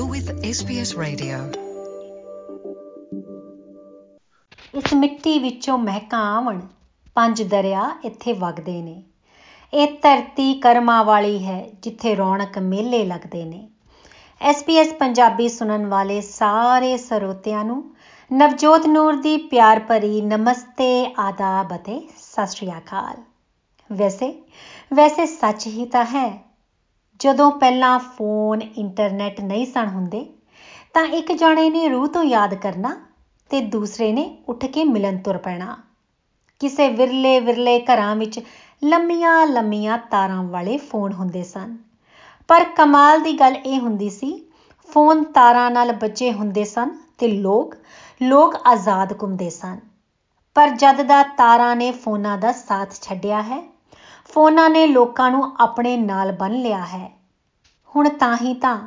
You're with SBS Radio. ਇਸ ਮਿੱਟੀ ਵਿੱਚੋਂ ਮਹਿਕਾਂ ਆਵਣ, ਪੰਜ ਦਰਿਆ ਇੱਥੇ ਵਗਦੇ ਨੇ। ਇਹ ਧਰਤੀ ਕਰਮਾਂ ਵਾਲੀ ਹੈ, ਜਿੱਥੇ ਰੌਣਕ ਮੇਲੇ ਲੱਗਦੇ ਨੇ। SBS ਪੰਜਾਬੀ ਸੁਣਨ ਵਾਲੇ ਸਾਰੇ ਸਰੋਤਿਆਂ ਨੂੰ ਨਵਜੋਤ ਨੂਰ ਦੀ ਪਿਆਰ ਭਰੀ ਨਮਸਤੇ, ਆਦਾਬ ਅਤੇ ਸਤਿ ਸ਼੍ਰੀ ਅਕਾਲ। ਵੈਸੇ ਵੈਸੇ ਸੱਚ ਹੀ ਤਾਂ ਹੈ ਜਦੋਂ ਪਹਿਲਾਂ ਫੋਨ, ਇੰਟਰਨੈਟ ਨਹੀਂ ਸਨ ਹੁੰਦੇ, ਤਾਂ ਇੱਕ ਜਣੇ ਨੇ ਰੂਹ ਤੋਂ ਯਾਦ ਕਰਨਾ ਤੇ ਦੂਸਰੇ ਨੇ ਉੱਠ ਕੇ ਮਿਲਣ ਤੁਰ ਪੈਣਾ। ਕਿਸੇ ਵਿਰਲੇ ਵਿਰਲੇ ਘਰਾਂ ਵਿੱਚ ਲੰਮੀਆਂ ਲੰਮੀਆਂ ਤਾਰਾਂ ਵਾਲੇ ਫੋਨ ਹੁੰਦੇ ਸਨ। ਪਰ ਕਮਾਲ ਦੀ ਗੱਲ ਇਹ ਹੁੰਦੀ ਸੀ, ਫੋਨ ਤਾਰਾਂ ਨਾਲ ਬੱਜੇ ਹੁੰਦੇ ਸਨ ਤੇ ਲੋਕ ਲੋਕ ਆਜ਼ਾਦ ਘੁੰਮਦੇ ਸਨ। ਪਰ ਜਦ ਦਾ ਤਾਰਾਂ ਨੇ ਫੋਨਾਂ ਦਾ ਸਾਥ ਛੱਡਿਆ ਹੈ ਫੋਨਾਂ ਨੇ ਲੋਕਾਂ ਨੂੰ ਆਪਣੇ ਨਾਲ ਬੰਨ ਲਿਆ ਹੈ। ਹੁਣ ਤਾਂ ਹੀ ਤਾਂ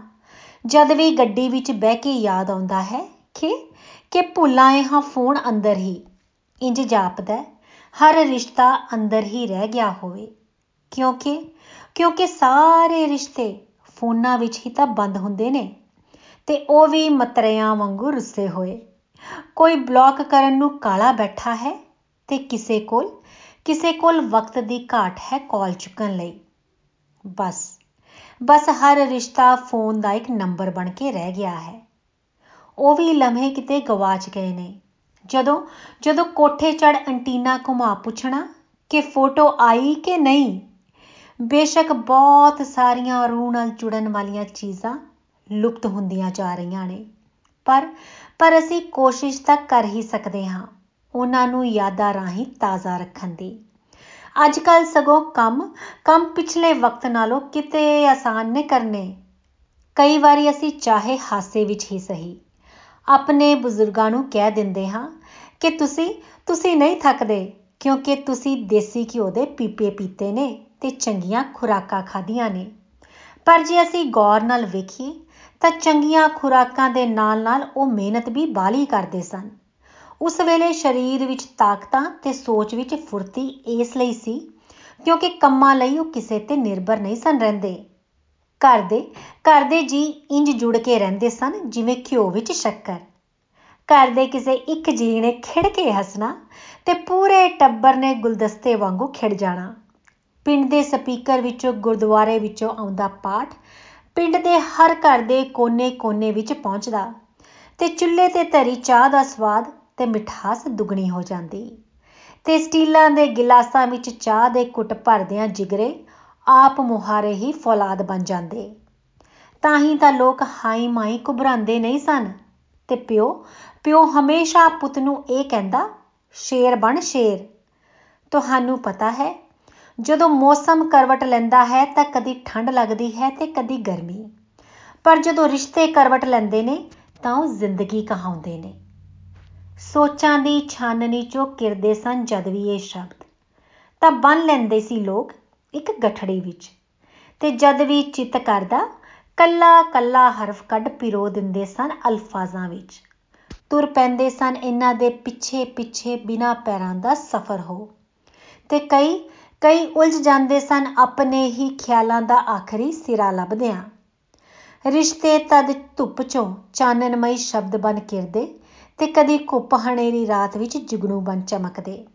ਜਦ ਵੀ ਗੱਡੀ ਵਿੱਚ ਬਹਿ ਕੇ ਯਾਦ ਆਉਂਦਾ ਹੈ ਕਿ ਕਿ ਭੁੱਲਾਂ ਇਹ ਹਾਂ ਫੋਨ ਅੰਦਰ ਹੀ ਇੰਜ ਜਾਪਦਾ ਹਰ ਰਿਸ਼ਤਾ ਅੰਦਰ ਹੀ ਰਹਿ ਗਿਆ ਹੋਵੇ। ਕਿਉਂਕਿ ਕਿਉਂਕਿ ਸਾਰੇ ਰਿਸ਼ਤੇ ਫੋਨਾਂ ਵਿੱਚ ਹੀ ਤਾਂ ਬੰਦ ਹੁੰਦੇ ਨੇ ਤੇ ਉਹ ਵੀ ਮਤਰਿਆਂ ਵਾਂਗੂ ਰੁੱਸੇ ਹੋਏ। ਕੋਈ ਬਲੌਕ ਕਰਨ ਨੂੰ ਕਾਲਾ ਬੈਠਾ ਹੈ ਤੇ ਕਿਸੇ ਕੋਲ ਕਿਸੇ ਕੋਲ ਵਕਤ ਦੀ ਘਾਟ ਹੈ ਕਾਲ ਚੁੱਕਣ ਲਈ। ਬਸ। ਬਸ ਹਰ ਰਿਸ਼ਤਾ ਫੋਨ ਦਾ ਇੱਕ ਨੰਬਰ ਬਣ ਕੇ ਰਹਿ ਗਿਆ ਹੈ। ਉਹ ਵੀ ਲਮਹੇ ਕਿਤੇ ਗਵਾਚ ਗਏ ਨੇ। ਜਦੋਂ ਜਦੋਂ ਕੋਠੇ ਚੜ ਐਂਟੀਨਾ ਘੁਮਾ ਪੁੱਛਣਾ ਕਿ ਫੋਟੋ ਆਈ ਕਿ ਨਹੀਂ, ਬੇਸ਼ੱਕ ਬਹੁਤ ਸਾਰੀਆਂ ਰੂਹ ਨਾਲ ਜੁੜਨ ਵਾਲੀਆਂ ਚੀਜ਼ਾਂ ਲੁਪਤ ਹੁੰਦੀਆਂ ਜਾ ਰਹੀਆਂ ਨੇ। ਪਰ ਪਰ ਅਸੀਂ ਕੋਸ਼ਿਸ਼ ਤਾਂ ਕਰ ਹੀ ਸਕਦੇ ਹਾਂ। ਉਹਨਾਂ ਨੂੰ ਯਾਦਾਂ ਰਾਹੀਂ ਤਾਜ਼ਾ ਰੱਖਣ ਦੀ। ਅੱਜ ਕੱਲ ਸਗੋਂ ਕੰਮ ਕੰਮ ਪਿਛਲੇ ਵਕਤ ਨਾਲੋਂ ਕਿਤੇ ਆਸਾਨ ਨੇ ਕਰਨੇ। ਕਈ ਵਾਰੀ ਅਸੀਂ ਚਾਹੇ ਹਾਸੇ ਵਿੱਚ ਹੀ ਸਹੀ। ਆਪਣੇ ਬਜ਼ੁਰਗਾਂ ਨੂੰ ਕਹਿ ਦਿੰਦੇ ਹਾਂ ਕਿ ਤੁਸੀਂ ਤੁਸੀਂ ਨਹੀਂ ਥੱਕਦੇ, ਕਿਉਂਕਿ ਤੁਸੀਂ ਦੇਸੀ ਘਿਓ ਦੇ ਪੀਪੇ ਪੀਤੇ ਨੇ ਤੇ ਚੰਗੀਆਂ ਖੁਰਾਕਾਂ ਖਾਧੀਆਂ ਨੇ। ਪਰ ਜੇ ਅਸੀਂ ਗੌਰ ਨਾਲ ਵੇਖੀਏ ਤਾਂ ਚੰਗੀਆਂ ਖੁਰਾਕਾਂ ਦੇ ਨਾਲ-ਨਾਲ ਉਹ ਮਿਹਨਤ ਵੀ ਬਾਲੀ ਕਰਦੇ ਸਨ। ਉਸ ਵੇਲੇ ਸਰੀਰ ਵਿੱਚ ਤਾਕਤਾਂ ਤੇ ਸੋਚ ਵਿੱਚ ਫੁਰਤੀ ਇਸ ਲਈ ਸੀ, ਕਿਉਂਕਿ ਕੰਮਾਂ ਲਈ ਉਹ ਕਿਸੇ ਤੇ ਨਿਰਭਰ ਨਹੀਂ ਸਨ ਰਹਿੰਦੇ। ਘਰ ਦੇ ਘਰ ਦੇ ਜੀ ਇੰਜ ਜੁੜ ਕੇ ਰਹਿੰਦੇ ਸਨ ਜਿਵੇਂ ਘਿਓ ਵਿੱਚ ਸ਼ੱਕਰ। ਘਰ ਦੇ ਕਿਸੇ ਇੱਕ ਜੀ ਨੇ ਖਿੜ ਕੇ ਹੱਸਣਾ ਤੇ ਪੂਰੇ ਟੱਬਰ ਨੇ ਗੁਲਦਸਤੇ ਵਾਂਗੂ ਖਿੜ ਜਾਣਾ। ਪਿੰਡ ਦੇ ਸਪੀਕਰ ਵਿੱਚੋਂ ਗੁਰਦੁਆਰੇ ਵਿੱਚੋਂ ਆਉਂਦਾ ਪਾਠ ਪਿੰਡ ਦੇ ਹਰ ਘਰ ਦੇ ਕੋਨੇ-ਕੋਨੇ ਵਿੱਚ ਪਹੁੰਚਦਾ ਤੇ ਚੁੱਲ੍ਹੇ ਤੇ ਧਰੀ ਚਾਹ ਦਾ ਸਵਾਦ ਤੇ ਮਿਠਾਸ ਦੁੱਗਣੀ ਹੋ ਜਾਂਦੀ। ਤੇ ਸਟੀਲਾਂ ਦੇ ਗਿਲਾਸਾਂ ਵਿੱਚ ਚਾਹ ਦੇ ਘੁੱਟ ਭਰਦਿਆਂ ਜਿਗਰੇ ਆਪ ਮੁਹਾਰੇ ਹੀ ਫੌਲਾਦ ਬਣ ਜਾਂਦੇ। ਤਾਂ ਹੀ ਤਾਂ ਲੋਕ ਹਾਈ ਮਾਈ ਘੁਬਰਾਉਂਦੇ ਨਹੀਂ ਸਨ। ਤੇ ਪਿਓ ਪਿਓ ਹਮੇਸ਼ਾ ਪੁੱਤ ਨੂੰ ਇਹ ਕਹਿੰਦਾ, ਸ਼ੇਰ ਬਣ ਸ਼ੇਰ। ਤੁਹਾਨੂੰ ਪਤਾ ਹੈ, ਜਦੋਂ ਮੌਸਮ ਕਰਵਟ ਲੈਂਦਾ ਹੈ ਤਾਂ ਕਦੀ ਠੰਡ ਲੱਗਦੀ ਹੈ ਤੇ ਕਦੀ ਗਰਮੀ। ਪਰ ਜਦੋਂ ਰਿਸ਼ਤੇ ਕਰਵਟ ਲੈਂਦੇ ਨੇ ਤਾਂ ਉਹ ਜ਼ਿੰਦਗੀ ਕਹਾਉਂਦੇ ਨੇ। ਸੋਚਾਂ ਦੀ ਛਾਨਣੀ ਚੋਂ ਕਿਰਦੇ ਸਨ ਜਦ ਵੀ ਇਹ ਸ਼ਬਦ। ਤਾਂ ਬੰਨ ਲੈਂਦੇ ਸੀ ਲੋਕ ਇੱਕ ਗਠੜੀ ਵਿੱਚ ਤੇ ਜਦ ਵੀ ਚਿੱਤ ਕਰਦਾ, ਕੱਲਾ ਕੱਲਾ ਹਰਫ ਕੱਢ ਪਿਰੋ ਦਿੰਦੇ ਸਨ ਅਲਫਾਜ਼ਾਂ ਵਿੱਚ। ਤੁਰ ਪੈਂਦੇ ਸਨ ਇਹਨਾਂ ਦੇ ਪਿੱਛੇ ਪਿੱਛੇ ਬਿਨਾ ਪੈਰਾਂ ਦਾ ਸਫ਼ਰ ਹੋ। ਤੇ ਕਈ ਕਈ ਉਲਝ ਜਾਂਦੇ ਸਨ ਆਪਣੇ ਹੀ ਖਿਆਲਾਂ ਦਾ ਆਖਰੀ ਸਿਰਾ ਲੱਭਦਿਆਂ। ਰਿਸ਼ਤੇ ਤਦ ਧੁੱਪ ਚੋਂ ਚਾਨਣਮਈ ਸ਼ਬਦ ਬਣ ਕਿਰਦੇ ਤੇ ਕਦੀ ਘੁੱਪ ਹਨੇਰੀ ਰਾਤ ਵਿੱਚ ਜੁਗਨੂ ਬਣ ਚਮਕਦੇ।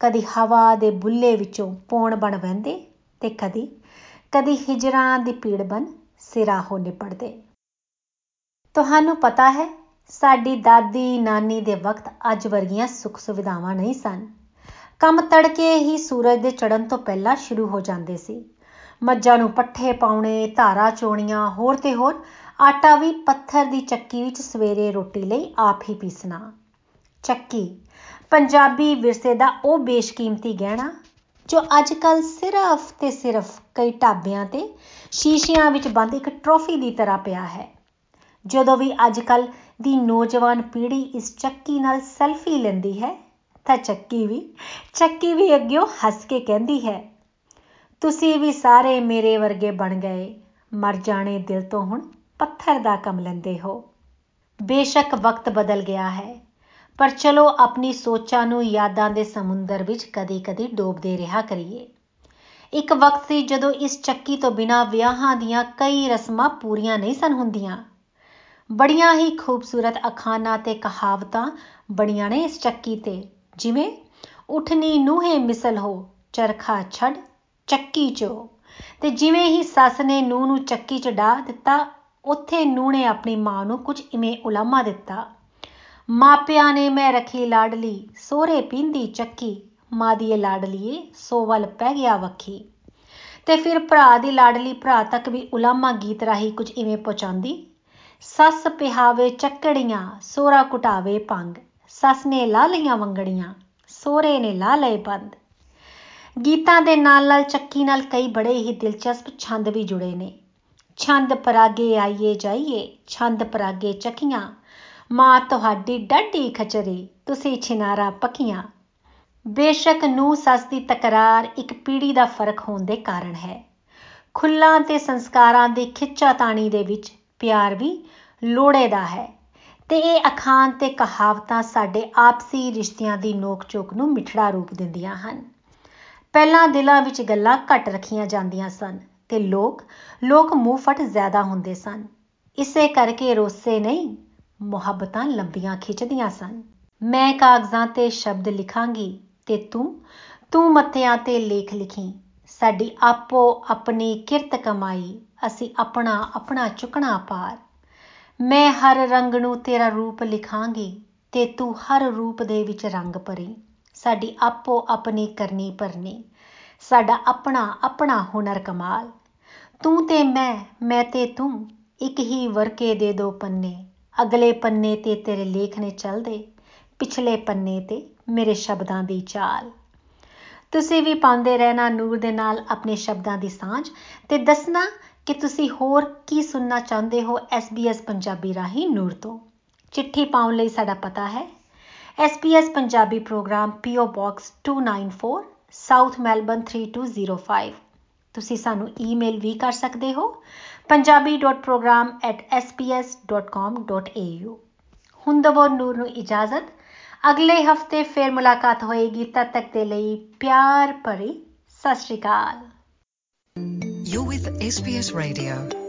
ਕਦੀ ਹਵਾ ਦੇ ਬੁੱਲੇ ਵਿੱਚੋਂ ਪੌਣ ਬਣ ਵਹਿੰਦੇ ਤੇ ਕਦੀ ਕਦੀ ਹਿਜਰਾਂ ਦੀ ਪੀੜ ਬਣ ਸਿਰਾ ਹੋ ਨਿਪੜਦੇ। ਤੁਹਾਨੂੰ ਪਤਾ ਹੈ, ਸਾਡੀ ਦਾਦੀ ਨਾਨੀ ਦੇ ਵਕਤ ਅੱਜ ਵਰਗੀਆਂ ਸੁੱਖ ਸੁਵਿਧਾਵਾਂ ਨਹੀਂ ਸਨ। ਕੰਮ ਤੜਕੇ ਹੀ ਸੂਰਜ ਦੇ ਚੜ੍ਹਨ ਤੋਂ ਪਹਿਲਾਂ ਸ਼ੁਰੂ ਹੋ ਜਾਂਦੇ ਸੀ। ਮੱਝਾਂ ਨੂੰ ਪੱਠੇ ਪਾਉਣੇ, ਧਾਰਾ ਚੋਣੀਆਂ, ਹੋਰ ਤੇ ਹੋਰ। ਆਟਾ ਵੀ ਪੱਥਰ ਦੀ ਚੱਕੀ ਵਿੱਚ ਸਵੇਰੇ ਰੋਟੀ ਲਈ ਆਪ ਹੀ ਪੀਸਣਾ। ਚੱਕੀ। ਪੰਜਾਬੀ ਵਿਰਸੇ ਦਾ ਉਹ ਬੇਸ਼ਕੀਮਤੀ ਗਹਿਣਾ, ਜੋ ਅੱਜ ਕੱਲ ਸਿਰਫ ਤੇ ਸਿਰਫ ਕਈ ਢਾਬਿਆਂ ਤੇ ਸ਼ੀਸ਼ਿਆਂ ਵਿੱਚ ਬੰਦ ਇੱਕ ਟਰੋਫੀ ਦੀ ਤਰ੍ਹਾਂ ਪਿਆ ਹੈ। ਜਦੋਂ ਵੀ ਅੱਜ ਕੱਲ ਦੀ ਨੌਜਵਾਨ ਪੀੜ੍ਹੀ ਇਸ ਚੱਕੀ ਨਾਲ ਸੈਲਫੀ ਲੈਂਦੀ ਹੈ, ਤਾਂ ਚੱਕੀ ਵੀ ਚੱਕੀ ਵੀ ਅੱਗਿਓ ਹੱਸ ਕੇ ਕਹਿੰਦੀ ਹੈ ਤੁਸੀਂ ਵੀ ਸਾਰੇ ਮੇਰੇ ਵਰਗੇ ਬਣ ਗਏ। ਮਰ ਜਾਣੇ ਦਿਲ ਤੋਂ ਹੁਣ ਪੱਥਰ ਦਾ ਕੰਮ ਲੈਂਦੇ ਹੋ। ਬੇਸ਼ੱਕ ਵਕਤ ਬਦਲ ਗਿਆ ਹੈ, ਪਰ ਚਲੋ ਆਪਣੀ ਸੋਚਾਂ ਨੂੰ ਯਾਦਾਂ ਦੇ ਸਮੁੰਦਰ ਵਿੱਚ ਕਦੀ-ਕਦੀ ਡੋਬਦੇ ਰਿਹਾ ਕਰੀਏ। ਇੱਕ ਵਕਤ ਸੀ ਜਦੋਂ ਇਸ ਚੱਕੀ ਤੋਂ ਬਿਨਾ ਵਿਆਹਾਂ ਦੀਆਂ ਕਈ ਰਸਮਾਂ ਪੂਰੀਆਂ ਨਹੀਂ ਸਨ ਹੁੰਦੀਆਂ। ਬੜੀਆਂ ਹੀ ਖੂਬਸੂਰਤ ਅਖਾਨਾਂ ਤੇ ਕਹਾਵਤਾਂ ਬਣੀਆਂ ਨੇ ਇਸ ਚੱਕੀ ਤੇ, ਜਿਵੇਂ ਉਠਨੀ ਨੂਹੇ ਮਿਸਲ ਹੋ, ਚਰਖਾ ਛੱਡ ਚੱਕੀ ਚੋ। ਤੇ ਜਿਵੇਂ ਹੀ ਸੱਸ ਨੇ ਨੂੰਹ ਨੂੰ ਚੱਕੀ 'ਚ ਡਾਹ ਦਿੱਤਾ, ਉੱਥੇ ਨੂੰਹ ਨੇ ਆਪਣੀ ਮਾਂ ਨੂੰ ਕੁਝ ਇਵੇਂ ਉਲਾਮਾ ਦਿੱਤਾ। ਮਾਪਿਆਂ ਨੇ ਮੈਂ ਰੱਖੀ ਲਾਡਲੀ ਸੋਹਰੇ ਪੀਂਦੀ ਚੱਕੀ, ਮਾਂ ਦੀ ਲਾਡਲੀਏ ਸੋ ਵੱਲ ਪੈ ਗਿਆ ਵੱਖੀ। ਤੇ ਫਿਰ ਭਰਾ ਦੀ ਲਾਡਲੀ ਭਰਾ ਤੱਕ ਵੀ ਉਲਾਮਾ ਗੀਤ ਰਾਹੀਂ ਕੁਝ ਇਵੇਂ ਪਹੁੰਚਾਉਂਦੀ, ਸੱਸ ਪਿਹਾਵੇ ਚੱਕੜੀਆਂ, ਸੋਹਰਾ ਕੁਟਾਵੇ ਪੰਗ ਸੱਸ ਨੇ ਲਾ ਲਈਆਂ ਵੰਗੜੀਆਂ, ਸੋਹਰੇ ਨੇ ਲਾ ਲਏ ਬੰਦ। ਗੀਤਾਂ ਦੇ ਨਾਲ ਨਾਲ ਚੱਕੀ ਨਾਲ ਕਈ ਬੜੇ ਹੀ ਦਿਲਚਸਪ ਛੰਦ ਵੀ ਜੁੜੇ ਨੇ। ਛੰਦ ਪਰਾਗੇ ਆਈਏ ਜਾਈਏ, ਛੰਦ ਪਰਾਗੇ ਚੱਕੀਆਂ। ਮਾਂ ਤੁਹਾਡੀ ਡਾਢੀ ਖਚਰੀ, ਤੁਸੀਂ ਛਿਨਾਰਾ ਪੱਕੀਆਂ। ਬੇਸ਼ੱਕ ਨੂੰ ਸੱਸ ਦੀ ਤਕਰਾਰ ਇੱਕ ਪੀੜੀ ਦਾ ਫ਼ਰਕ ਹੋਣ ਦੇ ਕਾਰਨ ਹੈ। ਖੁੱਲਾਂ ਤੇ ਸੰਸਕਾਰਾਂ ਦੀ ਖਿੱਚਾਤਾਣੀ ਦੇ ਵਿੱਚ ਪਿਆਰ ਵੀ ਲੋੜੇ ਦਾ ਹੈ ਤੇ ਇਹ ਅਖਾਣ ਤੇ ਕਹਾਵਤਾਂ ਸਾਡੇ ਆਪਸੀ ਰਿਸ਼ਤਿਆਂ ਦੀ ਨੋਕ-ਝੋਕ ਨੂੰ ਮਿਠੜਾ ਰੂਪ ਦਿੰਦੀਆਂ ਹਨ। ਪਹਿਲਾਂ ਦਿਲਾਂ ਵਿੱਚ ਗੱਲਾਂ ਘੱਟ ਰੱਖੀਆਂ ਜਾਂਦੀਆਂ ਸਨ ਤੇ ਲੋਕ ਲੋਕ ਮੂੰਹ ਫਟ ਜ਼ਿਆਦਾ ਹੁੰਦੇ ਸਨ। ਇਸੇ ਕਰਕੇ ਰੋਸੇ ਨਹੀਂ ਮੁਹੱਬਤਾਂ ਲੰਬੀਆਂ ਖਿੱਚਦੀਆਂ ਸਨ। ਮੈਂ ਕਾਗਜ਼ਾਂ ਤੇ ਸ਼ਬਦ ਲਿਖਾਂਗੀ ਤੇ ਤੂੰ ਤੂੰ ਮੱਥਿਆਂ ਤੇ ਲੇਖ ਲਿਖੀ। ਸਾਡੀ ਆਪੋ ਆਪਣੀ ਕਿਰਤ ਕਮਾਈ, ਅਸੀਂ ਆਪਣਾ ਆਪਣਾ ਚੁਕਣਾ ਪਾਰ। ਮੈਂ ਹਰ ਰੰਗ ਨੂੰ ਤੇਰਾ ਰੂਪ ਲਿਖਾਂਗੀ ਤੇ ਤੂੰ ਹਰ ਰੂਪ ਦੇ ਵਿੱਚ ਰੰਗ ਭਰੀ। ਸਾਡੀ ਆਪੋ ਆਪਣੀ ਕਰਨੀ ਭਰਨੀ। ਸਾਡਾ ਆਪਣਾ ਆਪਣਾ ਹੁਨਰ ਕਮਾਲ। ਤੂੰ ਤੇ ਮੈਂ ਮੈਂ ਤੇ ਤੂੰ, ਇੱਕ ਹੀ ਵਰਕੇ ਦੇ ਦੋ ਪੰਨੇ। ਅਗਲੇ ਪੰਨੇ ਤੇ ਤੇਰੇ ਲੇਖ ਨੇ ਚੱਲਦੇ, ਪਿਛਲੇ ਪੰਨੇ ਤੇ ਮੇਰੇ ਸ਼ਬਦਾਂ ਦੀ ਚਾਲ। ਤੁਸੀਂ ਵੀ ਪਾਉਂਦੇ ਰਹਿਣਾ ਨੂਰ ਦੇ ਨਾਲ ਆਪਣੇ ਸ਼ਬਦਾਂ ਦੀ ਸਾਂਝ ਤੇ ਦੱਸਣਾ ਕਿ ਤੁਸੀਂ ਹੋਰ ਕੀ ਸੁਣਨਾ ਚਾਹੁੰਦੇ ਹੋ SBS ਪੰਜਾਬੀ ਰਾਹੀਂ ਨੂਰ ਤੋਂ। ਚਿੱਠੀ ਪਾਉਣ ਲਈ ਸਾਡਾ ਪਤਾ ਹੈ। SBS Punjabi programme PO Box 294 south Melbourne 3205 ਤੁਸੀਂ ਸਾਨੂੰ ਈਮੇਲ ਵੀ ਕਰ ਸਕਦੇ ਹੋ punjabi.program@sbs.com.au ਹੁਣ ਦਵੋ ਨੂਰ ਨੂੰ ਇਜਾਜ਼ਤ। ਅਗਲੇ ਹਫ਼ਤੇ ਫੇਰ ਮੁਲਾਕਾਤ ਹੋਏਗੀ ਤਦ ਤੱਕ ਦੇ ਲਈ। ਪਿਆਰ ਭਰੀ ਸਤਿ ਸ਼੍ਰੀ ਅਕਾਲ। You're with SBS Radio